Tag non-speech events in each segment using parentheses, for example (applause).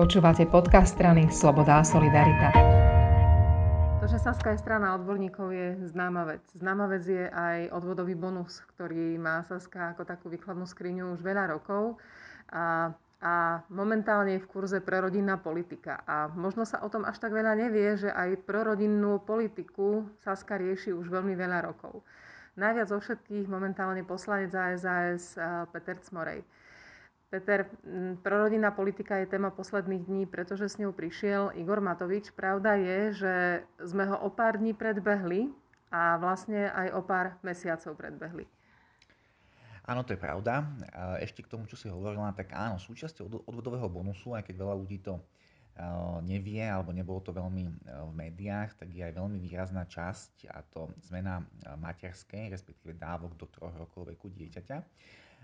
Počúvate podcast strany Sloboda a Solidarita. To, že Saska je strana odborníkov, je známa vec. Známa vec je aj odvodový bonus, ktorý má Saska ako takú výkladnú skriňu už veľa rokov. A a momentálne je v kurze prorodinná politika. A možno sa o tom až tak veľa nevie, že aj prorodinnú politiku Saska rieši už veľmi veľa rokov. Najviac zo všetkých momentálne poslanec ASAS Peter Cmorej. Peter, prorodinná politika je téma posledných dní, pretože s ňou prišiel Igor Matovič. Pravda je, že sme ho o pár dní predbehli a vlastne aj o pár mesiacov predbehli. Áno, to je pravda. Ešte k tomu, čo si hovorila, tak áno, súčasťou odvodového bonusu, aj keď veľa ľudí to nevie alebo nebolo to veľmi v médiách, tak je aj veľmi výrazná časť a to zmena materskej, respektíve dávok do troch rokov veku dieťaťa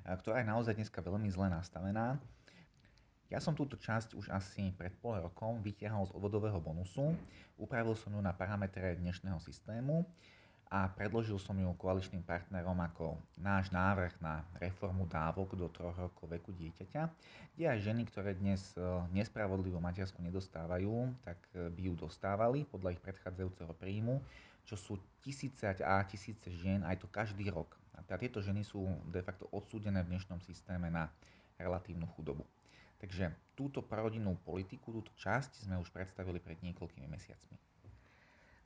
ktorá je naozaj dneska veľmi zle nastavená. Ja som túto časť už asi pred pol rokom vytiahol z odvodového bonusu, upravil som ju na parametre dnešného systému a predložil som ju koaličným partnerom ako náš návrh na reformu dávok do troch rokov veku dieťaťa, kde aj ženy, ktoré dnes e, nespravodlivo materskú nedostávajú, tak e, by ju dostávali podľa ich predchádzajúceho príjmu, čo sú tisíce a tisíce žien, aj to každý rok. A teda tieto ženy sú de facto odsúdené v dnešnom systéme na relatívnu chudobu. Takže túto prorodinnú politiku, túto časť sme už predstavili pred niekoľkými mesiacmi.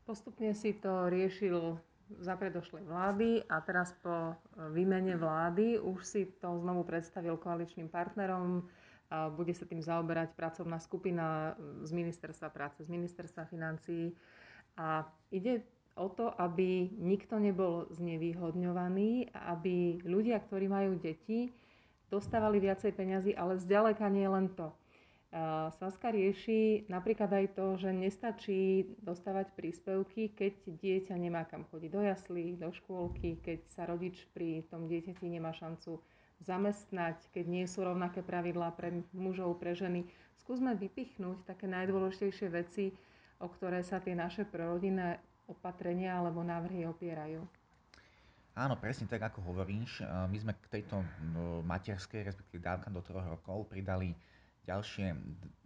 Postupne si to riešil za predošlej vlády a teraz po výmene vlády už si to znovu predstavil koaličným partnerom. Bude sa tým zaoberať pracovná skupina z ministerstva práce, z ministerstva financií. A ide o to, aby nikto nebol znevýhodňovaný, aby ľudia, ktorí majú deti, dostávali viacej peňazí, ale zďaleka nie len to. Saska rieši napríklad aj to, že nestačí dostávať príspevky, keď dieťa nemá kam chodiť do jaslí, do škôlky, keď sa rodič pri tom dieťati nemá šancu zamestnať, keď nie sú rovnaké pravidlá pre mužov, pre ženy. Skúsme vypichnúť také najdôležitejšie veci, o ktoré sa tie naše prorodinné opatrenia alebo návrhy opierajú. Áno, presne tak, ako hovoríš. My sme k tejto materskej, respektíve dávka do troch rokov pridali ďalšie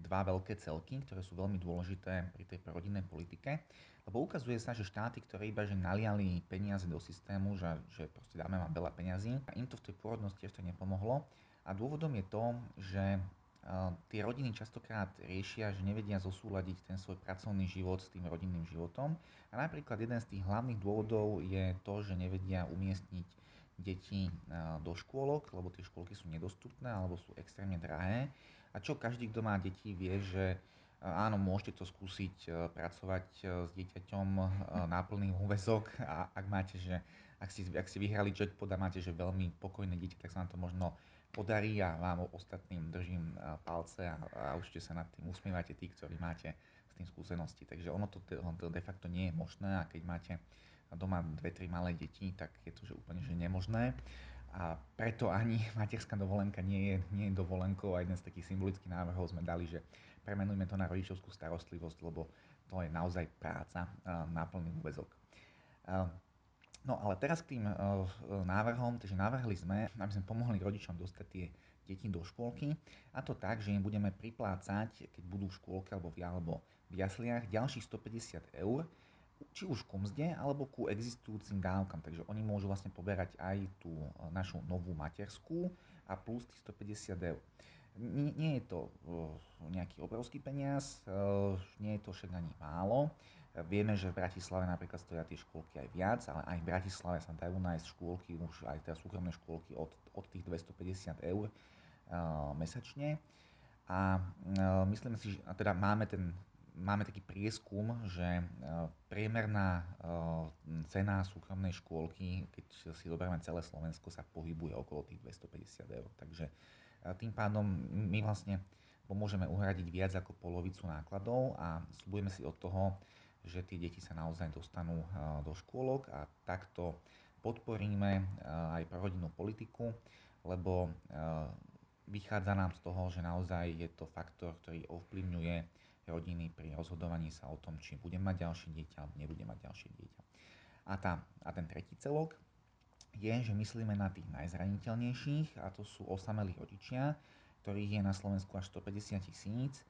dva veľké celky, ktoré sú veľmi dôležité pri tej prorodinnej politike. Lebo ukazuje sa, že štáty, ktoré iba že naliali peniaze do systému, že, že proste dáme vám veľa peňazí, im to v tej pôrodnosti ešte nepomohlo. A dôvodom je to, že tie rodiny častokrát riešia, že nevedia zosúľadiť ten svoj pracovný život s tým rodinným životom. A napríklad jeden z tých hlavných dôvodov je to, že nevedia umiestniť deti do škôlok, lebo tie škôlky sú nedostupné alebo sú extrémne drahé. A čo každý, kto má deti, vie, že áno, môžete to skúsiť pracovať s dieťaťom na plný úvezok a ak máte, že ak si, ak si vyhrali jackpot a máte, že veľmi pokojné dieťa, tak sa nám to možno podarí a vám ostatným držím palce a, a určite sa nad tým usmievate tí, ktorí máte s tým skúsenosti. Takže ono to, to de facto nie je možné a keď máte doma dve, tri malé deti, tak je to že úplne že nemožné. A preto ani (laughs) materská dovolenka nie je, nie je dovolenkou a jeden z takých symbolických návrhov sme dali, že premenujme to na rodičovskú starostlivosť, lebo to je naozaj práca na plný úvezok. No ale teraz k tým uh, návrhom, takže navrhli sme, aby sme pomohli rodičom dostať tie deti do škôlky a to tak, že im budeme priplácať, keď budú v škôlke alebo v, alebo v jasliach, ďalších 150 eur, či už ku mzde alebo ku existujúcim dávkam. Takže oni môžu vlastne poberať aj tú našu novú materskú a plus tých 150 eur. Nie, nie je to nejaký obrovský peniaz, nie je to však ani málo. Vieme, že v Bratislave napríklad stoja tie škôlky aj viac, ale aj v Bratislave sa dajú nájsť škôlky, už aj teda súkromné škôlky od, od tých 250 eur uh, mesačne. A uh, myslím si, že teda máme, ten, máme taký prieskum, že uh, priemerná uh, cena súkromnej škôlky, keď si zoberieme celé Slovensko, sa pohybuje okolo tých 250 eur. Takže uh, tým pádom my vlastne pomôžeme uhradiť viac ako polovicu nákladov a slúbujeme si od toho, že tie deti sa naozaj dostanú do škôlok a takto podporíme aj pro rodinnú politiku, lebo vychádza nám z toho, že naozaj je to faktor, ktorý ovplyvňuje rodiny pri rozhodovaní sa o tom, či bude mať ďalšie dieťa alebo nebude mať ďalšie dieťa. A, tá, a ten tretí celok je, že myslíme na tých najzraniteľnejších a to sú osamelí rodičia, ktorých je na Slovensku až 150 tisíc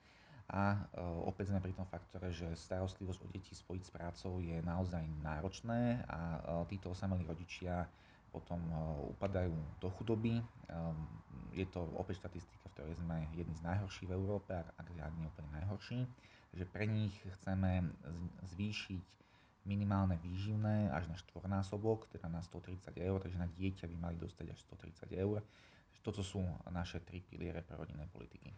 A opäť sme pri tom faktore, že starostlivosť o deti spojiť s prácou je naozaj náročné a títo osamelí rodičia potom upadajú do chudoby. Je to opäť štatistika, v ktorej sme jedni z najhorších v Európe, ak nie úplne najhorší. Takže pre nich chceme zvýšiť minimálne výživné až na štvornásobok, teda na 130 eur, takže na dieťa by mali dostať až 130 eur. Toto sú naše tri piliere pre rodinné politiky.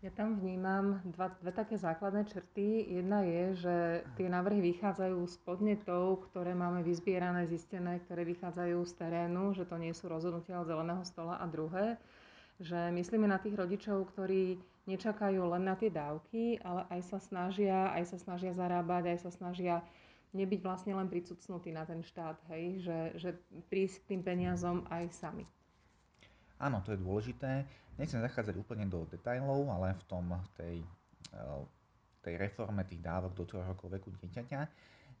Ja tam vnímam dva, dve také základné črty. Jedna je, že tie návrhy vychádzajú z podnetov, ktoré máme vyzbierané, zistené, ktoré vychádzajú z terénu, že to nie sú rozhodnutia od zeleného stola. A druhé, že myslíme na tých rodičov, ktorí nečakajú len na tie dávky, ale aj sa snažia, aj sa snažia zarábať, aj sa snažia nebyť vlastne len pricucnutý na ten štát, hej? Že, že prísť k tým peniazom aj sami. Áno, to je dôležité. Nechcem zachádzať úplne do detajlov, ale v tom tej, eh, tej reforme tých dávok do 3 rokov veku dieťaťa,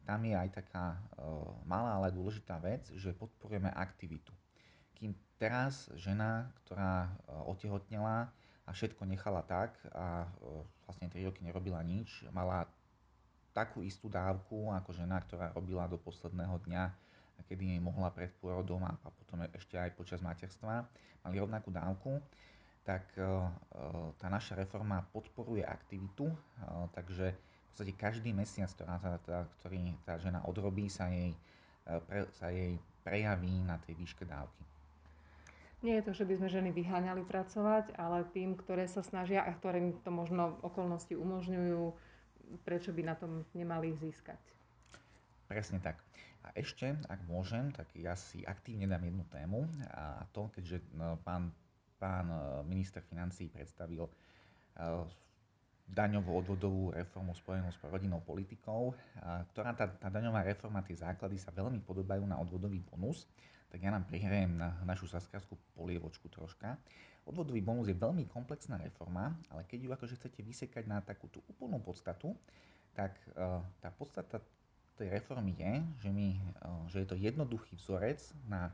tam je aj taká eh, malá, ale dôležitá vec, že podporujeme aktivitu. Kým teraz žena, ktorá eh, otehotnela a všetko nechala tak a vlastne 3 roky nerobila nič, mala takú istú dávku ako žena, ktorá robila do posledného dňa, kedy mohla pred pôrodom a potom ešte aj počas materstva, mali rovnakú dávku, tak e, e, tá naša reforma podporuje aktivitu, e, takže v podstate každý mesiac, ktorá tá, tá, ktorý tá žena odrobí, sa jej, pre, sa jej prejaví na tej výške dávky. Nie je to, že by sme ženy vyháňali pracovať, ale tým, ktoré sa snažia a ktorým to možno okolnosti umožňujú, prečo by na tom nemali získať. Presne tak. A ešte, ak môžem, tak ja si aktívne dám jednu tému a to, keďže no, pán, pán e, minister financí predstavil e, daňovú odvodovú reformu spojenú s rodinnou politikou, ktorá tá, tá daňová reforma, tie základy sa veľmi podobajú na odvodový bonus, tak ja nám prihrajem na našu saskarskú polievočku troška. Odvodový bonus je veľmi komplexná reforma, ale keď ju akože chcete vysekať na takú tú úplnú podstatu, tak tá podstata tej reformy je, že, my, uh, že je to jednoduchý vzorec na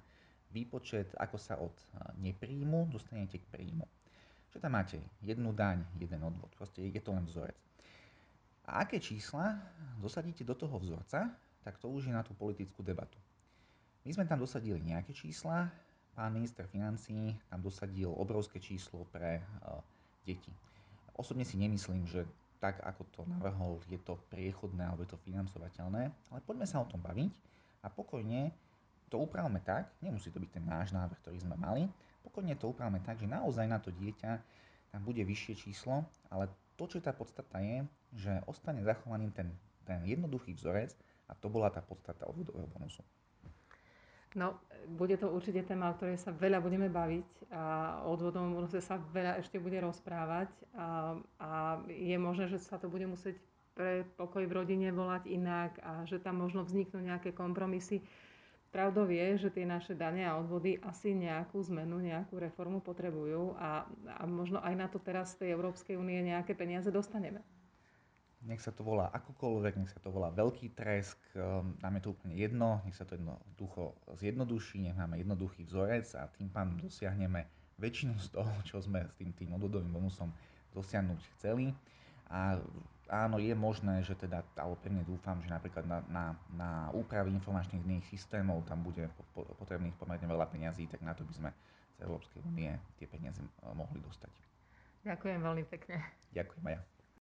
výpočet, ako sa od uh, nepríjmu dostanete k príjmu. Že tam máte jednu daň, jeden odvod, proste je to len vzorec. A aké čísla dosadíte do toho vzorca, tak to už je na tú politickú debatu. My sme tam dosadili nejaké čísla, pán minister financí tam dosadil obrovské číslo pre uh, deti. Osobne si nemyslím, že tak, ako to navrhol, je to priechodné alebo je to financovateľné, ale poďme sa o tom baviť a pokojne to upravme tak, nemusí to byť ten náš návrh, ktorý sme mali, pokojne to upravme tak, že naozaj na to dieťa tam bude vyššie číslo, ale to, čo tá podstata je, že ostane zachovaný ten, ten jednoduchý vzorec a to bola tá podstata odvodového bonusu. No, bude to určite téma, o ktorej sa veľa budeme baviť a o odvodnom bonuse sa veľa ešte bude rozprávať a, a je možné, že sa to bude musieť pre pokoj v rodine volať inak a že tam možno vzniknú nejaké kompromisy. Pravdou je, že tie naše dane a odvody asi nejakú zmenu, nejakú reformu potrebujú a, a možno aj na to teraz z tej Európskej únie nejaké peniaze dostaneme nech sa to volá akokoľvek, nech sa to volá veľký tresk, ehm, nám je to úplne jedno, nech sa to jednoducho zjednoduší, nech máme jednoduchý vzorec a tým pádom dosiahneme väčšinu z toho, čo sme s tým, tým odvodovým bonusom dosiahnuť chceli. A áno, je možné, že teda, alebo pevne dúfam, že napríklad na, na, na úpravy informačných iných systémov tam bude potrebných pomerne veľa peňazí, tak na to by sme z Európskej únie tie peniaze eh, mohli dostať. Ďakujem veľmi pekne. Ďakujem aj ja.